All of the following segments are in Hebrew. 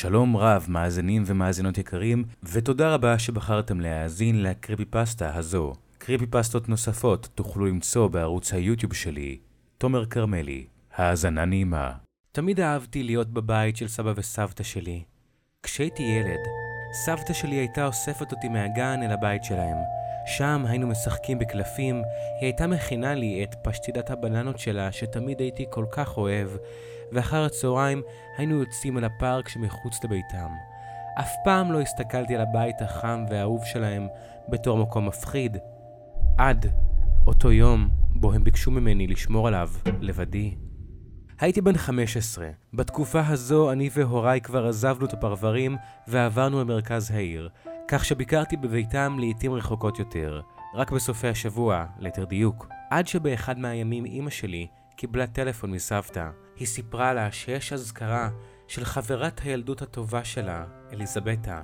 שלום רב, מאזינים ומאזינות יקרים, ותודה רבה שבחרתם להאזין לקריפי פסטה הזו. קריפי פסטות נוספות תוכלו למצוא בערוץ היוטיוב שלי, תומר כרמלי. האזנה נעימה. תמיד אהבתי להיות בבית של סבא וסבתא שלי. כשהייתי ילד, סבתא שלי הייתה אוספת אותי מהגן אל הבית שלהם. שם היינו משחקים בקלפים, היא הייתה מכינה לי את פשטידת הבננות שלה, שתמיד הייתי כל כך אוהב, ואחר הצהריים היינו יוצאים אל הפארק שמחוץ לביתם. אף פעם לא הסתכלתי על הבית החם והאהוב שלהם בתור מקום מפחיד. עד אותו יום בו הם ביקשו ממני לשמור עליו לבדי. הייתי בן 15. בתקופה הזו אני והוריי כבר עזבנו את הפרברים ועברנו למרכז העיר, כך שביקרתי בביתם לעתים רחוקות יותר, רק בסופי השבוע, ליתר דיוק. עד שבאחד מהימים אמא שלי קיבלה טלפון מסבתא. היא סיפרה לה שיש אזכרה של חברת הילדות הטובה שלה, אליזבתה,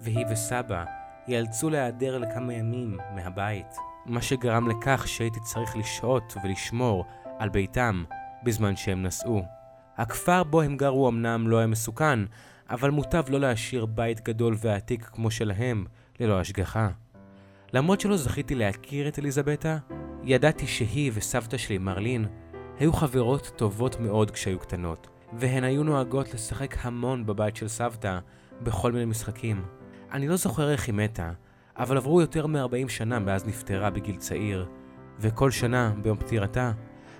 והיא וסבא ייאלצו להיעדר לכמה ימים מהבית, מה שגרם לכך שהייתי צריך לשהות ולשמור על ביתם בזמן שהם נסעו. הכפר בו הם גרו אמנם לא היה מסוכן, אבל מוטב לא להשאיר בית גדול ועתיק כמו שלהם ללא השגחה. למרות שלא זכיתי להכיר את אליזבתה, ידעתי שהיא וסבתא שלי, מרלין, היו חברות טובות מאוד כשהיו קטנות, והן היו נוהגות לשחק המון בבית של סבתא בכל מיני משחקים. אני לא זוכר איך היא מתה, אבל עברו יותר מ-40 שנה מאז נפטרה בגיל צעיר, וכל שנה, ביום פטירתה,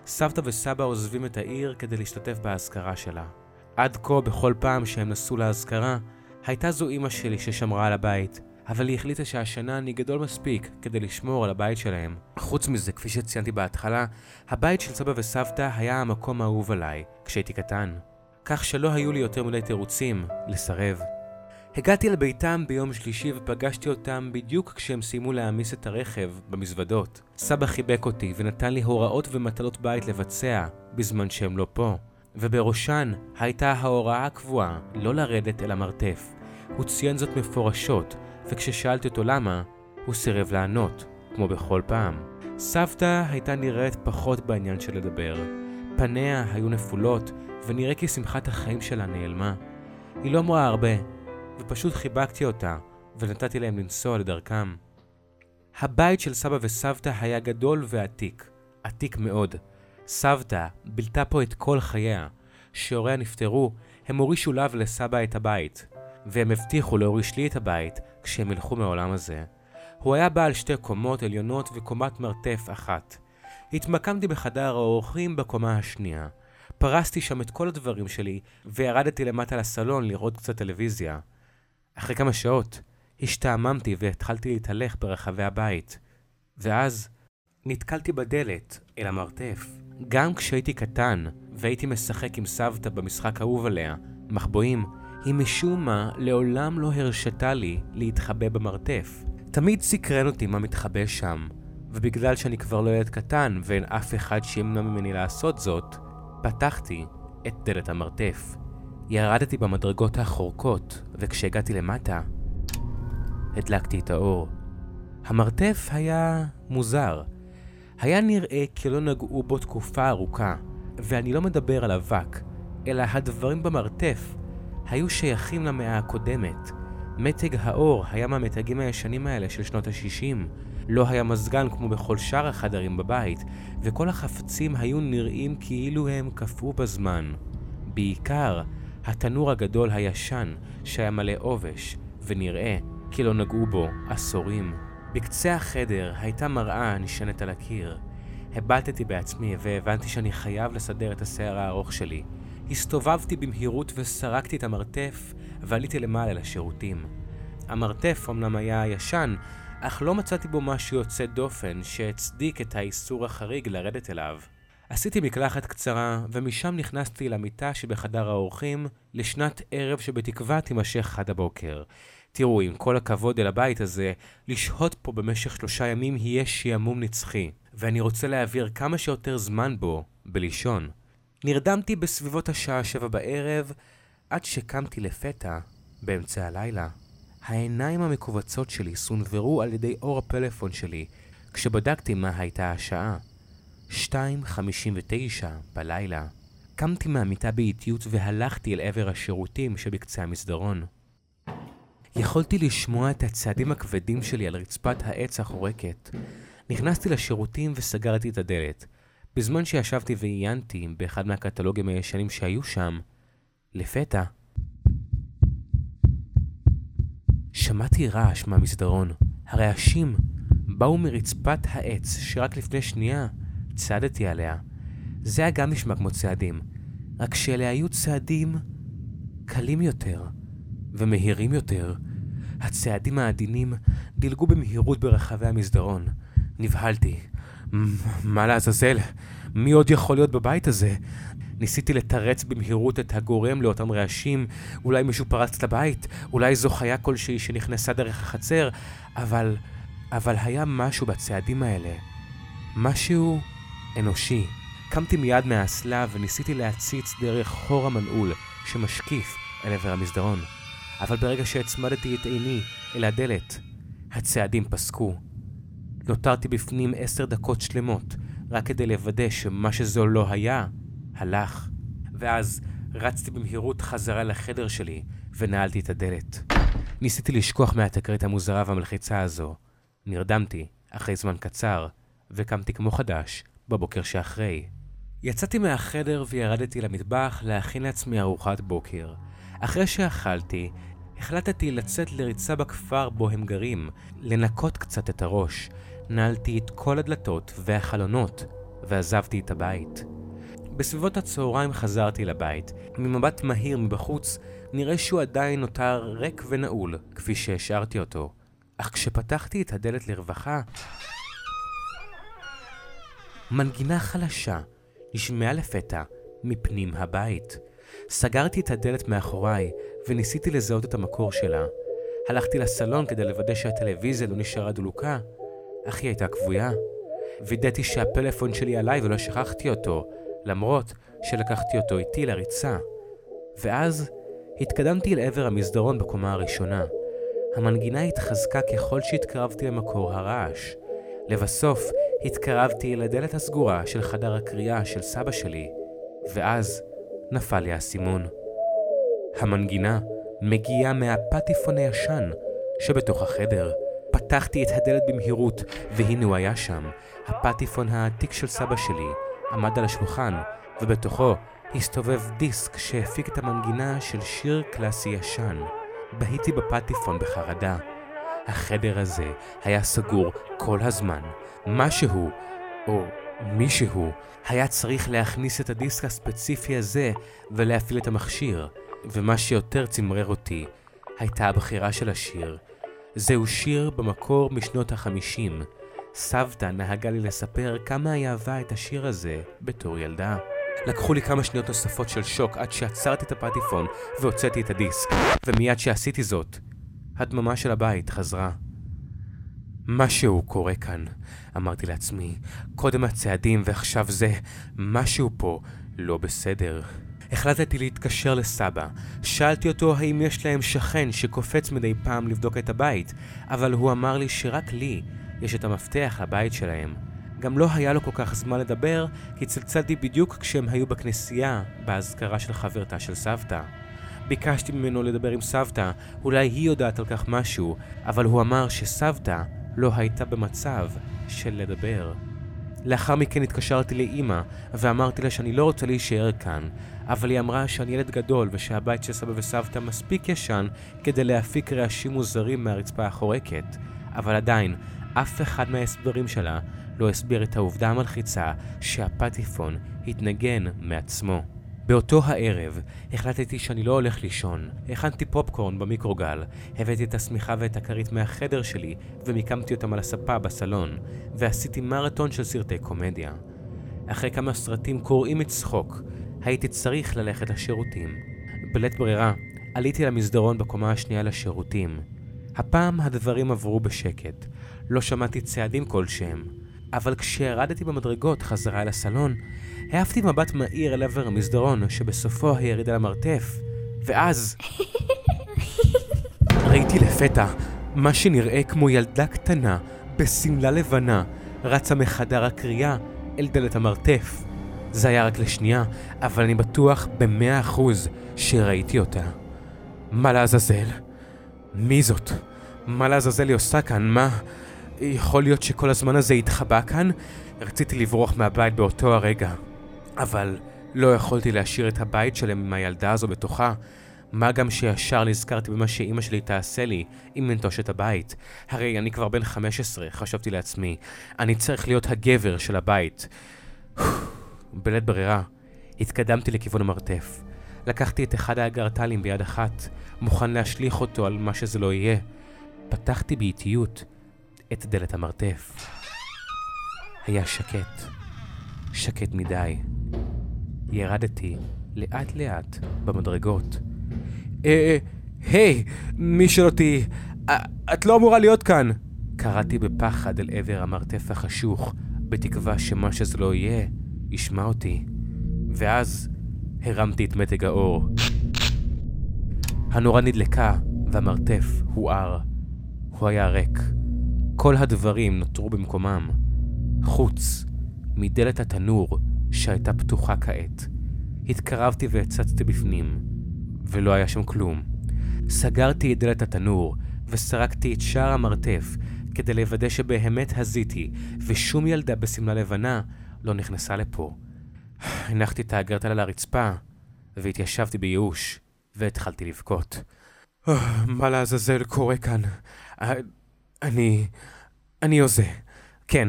סבתא וסבא עוזבים את העיר כדי להשתתף באזכרה שלה. עד כה, בכל פעם שהם נסעו לאזכרה, הייתה זו אמא שלי ששמרה על הבית, אבל היא החליטה שהשנה אני גדול מספיק כדי לשמור על הבית שלהם. חוץ מזה, כפי שציינתי בהתחלה, הבית של סבא וסבתא היה המקום האהוב עליי כשהייתי קטן, כך שלא היו לי יותר מדי תירוצים לסרב. הגעתי לביתם ביום שלישי ופגשתי אותם בדיוק כשהם סיימו להעמיס את הרכב במזוודות. סבא חיבק אותי ונתן לי הוראות ומטלות בית לבצע בזמן שהם לא פה, ובראשן הייתה ההוראה הקבועה לא לרדת אל המרתף. הוא ציין זאת מפורשות, וכששאלתי אותו למה, הוא סירב לענות, כמו בכל פעם. סבתא הייתה נראית פחות בעניין של לדבר. פניה היו נפולות, ונראה כי שמחת החיים שלה נעלמה. היא לא אמרה הרבה, ופשוט חיבקתי אותה, ונתתי להם לנסוע לדרכם. הבית של סבא וסבתא היה גדול ועתיק, עתיק מאוד. סבתא בילתה פה את כל חייה. כשהוריה נפטרו, הם הורישו לה ולסבא את הבית, והם הבטיחו להוריש לי את הבית כשהם ילכו מהעולם הזה. הוא היה בעל שתי קומות עליונות וקומת מרתף אחת. התמקמתי בחדר האורחים בקומה השנייה. פרסתי שם את כל הדברים שלי, וירדתי למטה לסלון לראות קצת טלוויזיה. אחרי כמה שעות, השתעממתי והתחלתי להתהלך ברחבי הבית. ואז נתקלתי בדלת אל המרתף. גם כשהייתי קטן והייתי משחק עם סבתא במשחק אהוב עליה, מחבואים, היא משום מה לעולם לא הרשתה לי להתחבא במרתף. תמיד סקרן אותי מה מתחבא שם, ובגלל שאני כבר לא ילד קטן ואין אף אחד שימנע ממני לעשות זאת, פתחתי את דלת המרתף. ירדתי במדרגות החורקות, וכשהגעתי למטה, הדלקתי את האור. המרתף היה מוזר. היה נראה כי לא נגעו בו תקופה ארוכה, ואני לא מדבר על אבק, אלא הדברים במרתף היו שייכים למאה הקודמת. מתג האור היה מהמתגים הישנים האלה של שנות ה-60. לא היה מזגן כמו בכל שאר החדרים בבית, וכל החפצים היו נראים כאילו הם קפאו בזמן. בעיקר, התנור הגדול הישן, שהיה מלא עובש, ונראה כי לא נגעו בו עשורים. בקצה החדר הייתה מראה נשענת על הקיר. הבטתי בעצמי והבנתי שאני חייב לסדר את השיער הארוך שלי. הסתובבתי במהירות וסרקתי את המרתף ועליתי למעלה לשירותים. המרתף אמנם היה ישן, אך לא מצאתי בו משהו יוצא דופן שהצדיק את האיסור החריג לרדת אליו. עשיתי מקלחת קצרה, ומשם נכנסתי למיטה שבחדר האורחים לשנת ערב שבתקווה תימשך עד הבוקר. תראו, עם כל הכבוד אל הבית הזה, לשהות פה במשך שלושה ימים יהיה שעמום נצחי, ואני רוצה להעביר כמה שיותר זמן בו, בלישון. נרדמתי בסביבות השעה שבע בערב, עד שקמתי לפתע, באמצע הלילה. העיניים המכווצות שלי סונוורו על ידי אור הפלאפון שלי, כשבדקתי מה הייתה השעה. 2.59 בלילה. קמתי מהמיטה באיטיות והלכתי אל עבר השירותים שבקצה המסדרון. יכולתי לשמוע את הצעדים הכבדים שלי על רצפת העץ החורקת. נכנסתי לשירותים וסגרתי את הדלת. בזמן שישבתי ועיינתי באחד מהקטלוגים הישנים שהיו שם, לפתע שמעתי רעש מהמסדרון. הרעשים באו מרצפת העץ שרק לפני שנייה צעדתי עליה. זה היה גם נשמע כמו צעדים, רק שאלה היו צעדים קלים יותר ומהירים יותר. הצעדים העדינים דילגו במהירות ברחבי המסדרון. נבהלתי. מה לעזאזל? מי עוד יכול להיות בבית הזה? ניסיתי לתרץ במהירות את הגורם לאותם רעשים, אולי מישהו פרץ לבית, אולי זו חיה כלשהי שנכנסה דרך החצר, אבל... אבל היה משהו בצעדים האלה. משהו אנושי. קמתי מיד מהאסלה וניסיתי להציץ דרך חור המנעול שמשקיף אל עבר המסדרון. אבל ברגע שהצמדתי את עיני אל הדלת, הצעדים פסקו. נותרתי בפנים עשר דקות שלמות, רק כדי לוודא שמה שזו לא היה, הלך. ואז רצתי במהירות חזרה לחדר שלי ונעלתי את הדלת. ניסיתי לשכוח מהתקרית המוזרה והמלחיצה הזו. נרדמתי אחרי זמן קצר, וקמתי כמו חדש בבוקר שאחרי. יצאתי מהחדר וירדתי למטבח להכין לעצמי ארוחת בוקר. אחרי שאכלתי, החלטתי לצאת לריצה בכפר בו הם גרים, לנקות קצת את הראש. נעלתי את כל הדלתות והחלונות, ועזבתי את הבית. בסביבות הצהריים חזרתי לבית. ממבט מהיר מבחוץ, נראה שהוא עדיין נותר ריק ונעול, כפי שהשארתי אותו. אך כשפתחתי את הדלת לרווחה, מנגינה חלשה נשמעה לפתע מפנים הבית. סגרתי את הדלת מאחוריי וניסיתי לזהות את המקור שלה. הלכתי לסלון כדי לוודא שהטלוויזיה לא נשארה דלוקה, אך היא הייתה כבויה. וידאתי שהפלאפון שלי עליי ולא שכחתי אותו, למרות שלקחתי אותו איתי לריצה. ואז התקדמתי אל עבר המסדרון בקומה הראשונה. המנגינה התחזקה ככל שהתקרבתי למקור הרעש. לבסוף התקרבתי אל הדלת הסגורה של חדר הקריאה של סבא שלי, ואז נפל לי האסימון. המנגינה מגיעה מהפטיפון הישן שבתוך החדר. פתחתי את הדלת במהירות, והנה הוא היה שם. הפטיפון העתיק של סבא שלי עמד על השולחן, ובתוכו הסתובב דיסק שהפיק את המנגינה של שיר קלאסי ישן. בהיתי בפטיפון בחרדה. החדר הזה היה סגור כל הזמן. משהו, או מישהו, היה צריך להכניס את הדיסק הספציפי הזה ולהפעיל את המכשיר. ומה שיותר צמרר אותי, הייתה הבחירה של השיר. זהו שיר במקור משנות החמישים. סבתא נהגה לי לספר כמה היא אהבה את השיר הזה בתור ילדה. לקחו לי כמה שניות נוספות של שוק עד שעצרתי את הפטיפון והוצאתי את הדיסק, ומיד שעשיתי זאת, הדממה של הבית חזרה. משהו קורה כאן, אמרתי לעצמי. קודם הצעדים ועכשיו זה, משהו פה לא בסדר. החלטתי להתקשר לסבא. שאלתי אותו האם יש להם שכן שקופץ מדי פעם לבדוק את הבית, אבל הוא אמר לי שרק לי יש את המפתח לבית שלהם. גם לא היה לו כל כך זמן לדבר, כי צלצלתי בדיוק כשהם היו בכנסייה, באזכרה של חברתה של סבתא. ביקשתי ממנו לדבר עם סבתא, אולי היא יודעת על כך משהו, אבל הוא אמר שסבתא לא הייתה במצב של לדבר. לאחר מכן התקשרתי לאימא, ואמרתי לה שאני לא רוצה להישאר כאן, אבל היא אמרה שאני ילד גדול ושהבית של סבא וסבתא מספיק ישן כדי להפיק רעשים מוזרים מהרצפה החורקת. אבל עדיין, אף אחד מההסברים שלה לא הסביר את העובדה המלחיצה שהפטיפון התנגן מעצמו. באותו הערב החלטתי שאני לא הולך לישון. הכנתי פופקורן במיקרוגל, הבאתי את השמיכה ואת הכרית מהחדר שלי ומיקמתי אותם על הספה בסלון, ועשיתי מרתון של סרטי קומדיה. אחרי כמה סרטים קוראים מצחוק, הייתי צריך ללכת לשירותים. בלית ברירה, עליתי למסדרון בקומה השנייה לשירותים. הפעם הדברים עברו בשקט, לא שמעתי צעדים כלשהם, אבל כשירדתי במדרגות חזרה אל הסלון, העפתי מבט מהיר אל עבר המסדרון, שבסופו היריד על המרתף, ואז... ראיתי לפתע מה שנראה כמו ילדה קטנה, בשמלה לבנה, רצה מחדר הקריאה אל דלת המרתף. זה היה רק לשנייה, אבל אני בטוח במאה אחוז שראיתי אותה. מה לעזאזל? מי זאת? מה לעזאזל היא עושה כאן? מה? יכול להיות שכל הזמן הזה התחבא כאן? רציתי לברוח מהבית באותו הרגע. אבל לא יכולתי להשאיר את הבית שלהם עם הילדה הזו בתוכה. מה גם שישר נזכרתי במה שאימא שלי תעשה לי אם ננטוש את הבית. הרי אני כבר בן 15, חשבתי לעצמי. אני צריך להיות הגבר של הבית. בלית ברירה, התקדמתי לכיוון המרתף. לקחתי את אחד האגרטלים ביד אחת, מוכן להשליך אותו על מה שזה לא יהיה. פתחתי באיטיות את דלת המרתף. היה שקט. שקט מדי. ירדתי לאט לאט במדרגות. אה, אה, היי, מי תהיי, אה, את לא אמורה להיות כאן! קראתי בפחד אל עבר המרתף החשוך, בתקווה שמה שזה לא יהיה, ישמע אותי. ואז הרמתי את מתג האור. הנורה נדלקה, והמרתף הואר. הוא היה ריק. כל הדברים נותרו במקומם, חוץ מדלת התנור שהייתה פתוחה כעת. התקרבתי והצצתי בפנים, ולא היה שם כלום. סגרתי את דלת התנור, וסרקתי את שער המרתף, כדי לוודא שבאמת הזיתי, ושום ילדה בשמלה לבנה לא נכנסה לפה. הנחתי את האגרטל על הרצפה, והתיישבתי בייאוש, והתחלתי לבכות. מה לעזאזל קורה כאן? אני... אני הוזה. כן,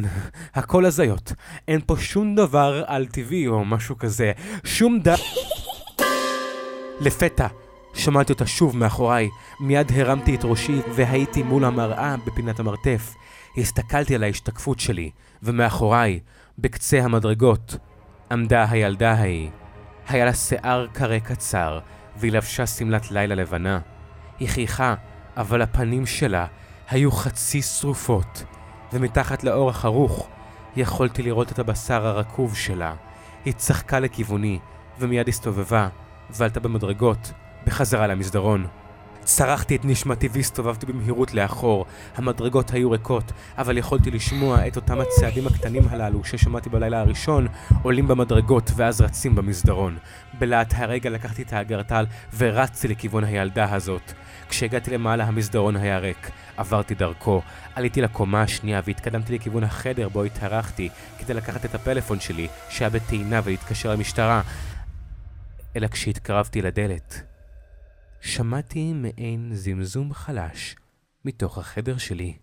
הכל הזיות. אין פה שום דבר על טבעי או משהו כזה. שום ד... לפתע, שמעתי אותה שוב מאחוריי. מיד הרמתי את ראשי והייתי מול המראה בפינת המרתף. הסתכלתי על ההשתקפות שלי, ומאחוריי, בקצה המדרגות, עמדה הילדה ההיא. היה לה שיער קרה קצר, והיא לבשה שמלת לילה לבנה. היא חייכה, אבל הפנים שלה היו חצי שרופות, ומתחת לאור החרוך יכולתי לראות את הבשר הרקוב שלה. היא צחקה לכיווני, ומיד הסתובבה, ועלתה במדרגות, בחזרה למסדרון. צרחתי את נשמתי והסתובבתי במהירות לאחור. המדרגות היו ריקות, אבל יכולתי לשמוע את אותם הצעדים הקטנים הללו ששמעתי בלילה הראשון, עולים במדרגות ואז רצים במסדרון. בלהט הרגע לקחתי את האגרטל ורצתי לכיוון הילדה הזאת. כשהגעתי למעלה המסדרון היה ריק. עברתי דרכו, עליתי לקומה השנייה והתקדמתי לכיוון החדר בו התארחתי כדי לקחת את הפלאפון שלי שהיה בטעינה ולהתקשר למשטרה. אלא כשהתקרבתי לדלת, שמעתי מעין זמזום חלש מתוך החדר שלי.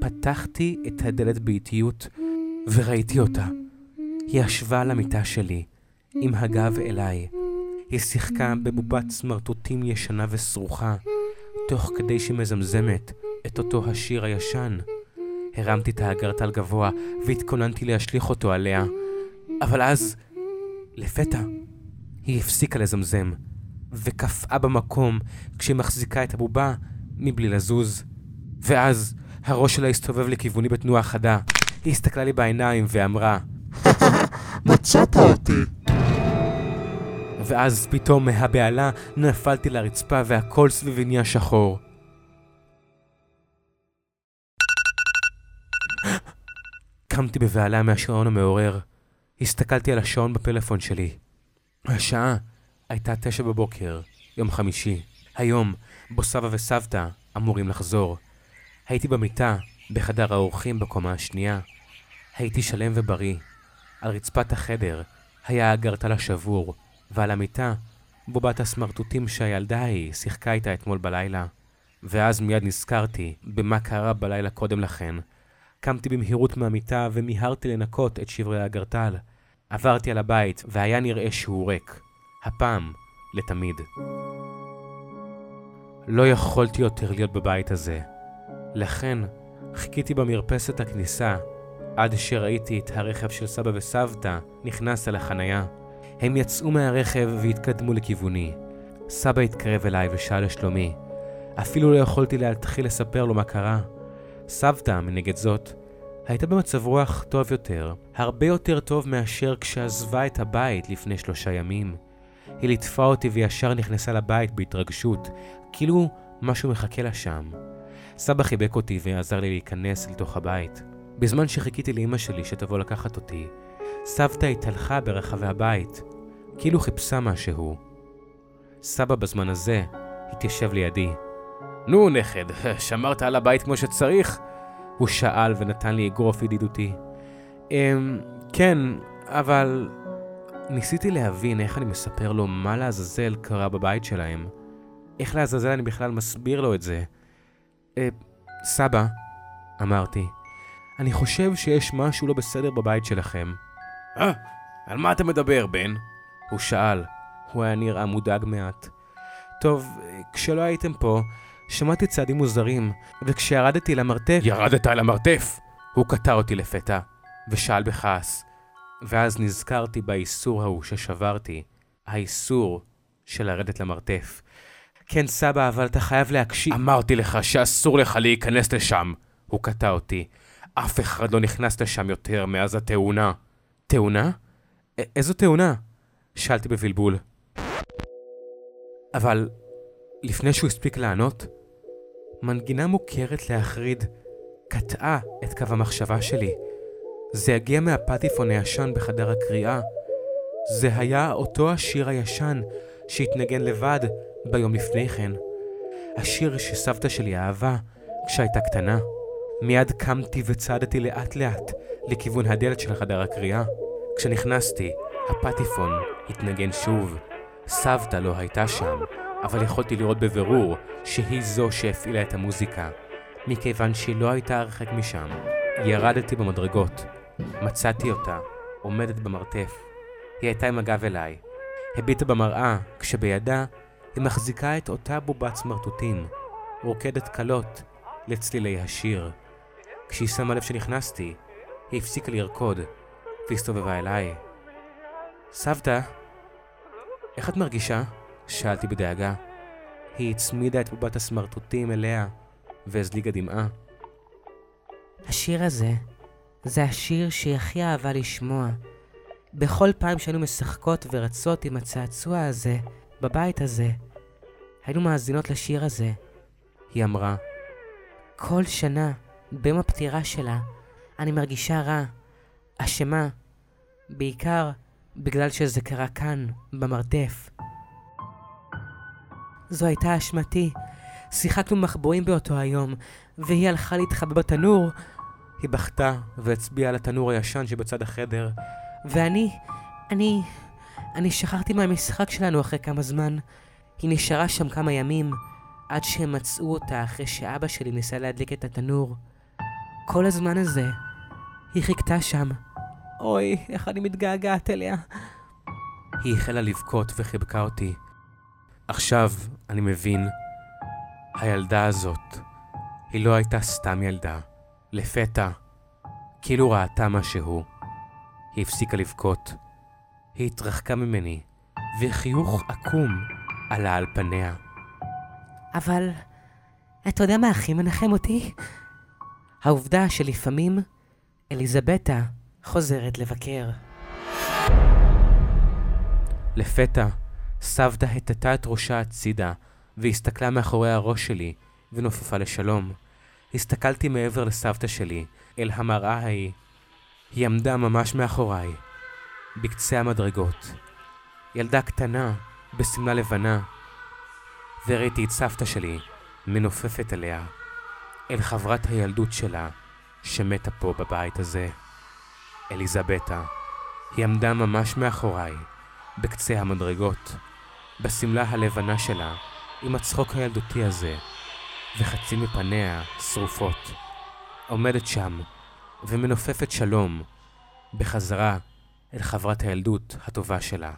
פתחתי את הדלת באיטיות וראיתי אותה. היא ישבה על המיטה שלי, עם הגב אליי. היא שיחקה בבובת סמרטוטים ישנה וסרוכה, תוך כדי שהיא מזמזמת את אותו השיר הישן. הרמתי את האגרטל גבוה והתכוננתי להשליך אותו עליה. אבל אז, לפתע, היא הפסיקה לזמזם, וקפאה במקום כשהיא מחזיקה את הבובה מבלי לזוז. ואז הראש שלה הסתובב לכיווני בתנועה חדה. היא הסתכלה לי בעיניים ואמרה, מצאת אותי. ואז פתאום מהבהלה נפלתי לרצפה והכל סביבי נהיה שחור. קמתי בבהלה מהשעון המעורר. הסתכלתי על השעון בפלאפון שלי. השעה הייתה תשע בבוקר, יום חמישי. היום, בו סבא וסבתא אמורים לחזור. הייתי במיטה, בחדר האורחים בקומה השנייה. הייתי שלם ובריא. על רצפת החדר היה הגרטל השבור, ועל המיטה בובת הסמרטוטים שהילדה ההיא שיחקה איתה אתמול בלילה. ואז מיד נזכרתי במה קרה בלילה קודם לכן. קמתי במהירות מהמיטה ומיהרתי לנקות את שברי הגרטל. עברתי על הבית והיה נראה שהוא ריק. הפעם, לתמיד. לא יכולתי יותר להיות בבית הזה. לכן, חיכיתי במרפסת הכניסה עד שראיתי את הרכב של סבא וסבתא נכנס אל החנייה. הם יצאו מהרכב והתקדמו לכיווני. סבא התקרב אליי ושאל לשלומי. אפילו לא יכולתי להתחיל לספר לו מה קרה. סבתא, מנגד זאת, הייתה במצב רוח טוב יותר, הרבה יותר טוב מאשר כשעזבה את הבית לפני שלושה ימים. היא ליטפה אותי וישר נכנסה לבית בהתרגשות, כאילו משהו מחכה לה שם. סבא חיבק אותי ועזר לי להיכנס לתוך הבית. בזמן שחיכיתי לאמא שלי שתבוא לקחת אותי, סבתא התהלכה ברחבי הבית, כאילו חיפשה משהו. סבא בזמן הזה התיישב לידי. נו, נכד, שמרת על הבית כמו שצריך? הוא שאל ונתן לי אגרוף ידידותי. אמ, כן, אבל... ניסיתי להבין איך אני מספר לו מה לעזאזל קרה בבית שלהם. איך לעזאזל אני בכלל מסביר לו את זה? אה, סבא, אמרתי, אני חושב שיש משהו לא בסדר בבית שלכם. אה, על מה אתה מדבר, בן? הוא שאל. הוא היה נראה מודאג מעט. טוב, כשלא הייתם פה, שמעתי צעדים מוזרים, וכשירדתי למרתף... ירדת על המרתף! הוא קטע אותי לפתע, ושאל בכעס. ואז נזכרתי באיסור ההוא ששברתי, האיסור של לרדת למרתף. כן, סבא, אבל אתה חייב להקשיב. אמרתי לך שאסור לך להיכנס לשם. הוא קטע אותי. אף אחד לא נכנס לשם יותר מאז התאונה. תאונה? איזו תאונה? שאלתי בבלבול. אבל לפני שהוא הספיק לענות, מנגינה מוכרת להחריד קטעה את קו המחשבה שלי. זה הגיע מהפטיפון הישן בחדר הקריאה. זה היה אותו השיר הישן שהתנגן לבד ביום לפני כן. השיר שסבתא שלי אהבה כשהייתה קטנה. מיד קמתי וצעדתי לאט לאט לכיוון הדלת של חדר הקריאה. כשנכנסתי, הפטיפון התנגן שוב. סבתא לא הייתה שם, אבל יכולתי לראות בבירור שהיא זו שהפעילה את המוזיקה, מכיוון שהיא לא הייתה הרחק משם. ירדתי במדרגות, מצאתי אותה, עומדת במרתף. היא הייתה עם הגב אליי. הביטה במראה, כשבידה היא מחזיקה את אותה בובת סמרטוטים, רוקדת קלות לצלילי השיר. כשהיא שמה לב שנכנסתי, היא הפסיקה לרקוד, והסתובבה אליי. סבתא, איך את מרגישה? שאלתי בדאגה. היא הצמידה את בובת הסמרטוטים אליה, והזליגה דמעה. השיר הזה, זה השיר שהיא הכי אהבה לשמוע. בכל פעם שהיינו משחקות ורצות עם הצעצוע הזה, בבית הזה, היינו מאזינות לשיר הזה. היא אמרה, כל שנה, ביום הפטירה שלה, אני מרגישה רע, אשמה, בעיקר בגלל שזה קרה כאן, במרתף. זו הייתה אשמתי. שיחקנו מחבואים באותו היום, והיא הלכה להתחבא בתנור. היא בכתה והצביעה על התנור הישן שבצד החדר. ואני, אני, אני שכחתי מהמשחק שלנו אחרי כמה זמן. היא נשארה שם כמה ימים, עד שהם מצאו אותה אחרי שאבא שלי ניסה להדליק את התנור. כל הזמן הזה, היא חיכתה שם. אוי, איך אני מתגעגעת אליה. היא החלה לבכות וחיבקה אותי. עכשיו אני מבין, הילדה הזאת, היא לא הייתה סתם ילדה. לפתע, כאילו ראתה משהו. היא הפסיקה לבכות. היא התרחקה ממני, וחיוך עקום עלה על פניה. אבל, אתה יודע מה הכי מנחם אותי? העובדה שלפעמים אליזבתה חוזרת לבקר. לפתע, סבתא הטטה את ראשה הצידה, והסתכלה מאחורי הראש שלי, ונופפה לשלום. הסתכלתי מעבר לסבתא שלי, אל המראה ההיא. היא עמדה ממש מאחוריי, בקצה המדרגות. ילדה קטנה, בשמלה לבנה, וראיתי את סבתא שלי מנופפת עליה, אל חברת הילדות שלה, שמתה פה בבית הזה. אליזבתה. היא עמדה ממש מאחוריי, בקצה המדרגות, בשמלה הלבנה שלה, עם הצחוק הילדותי הזה, וחצי מפניה שרופות. עומדת שם, ומנופפת שלום, בחזרה אל חברת הילדות הטובה שלה.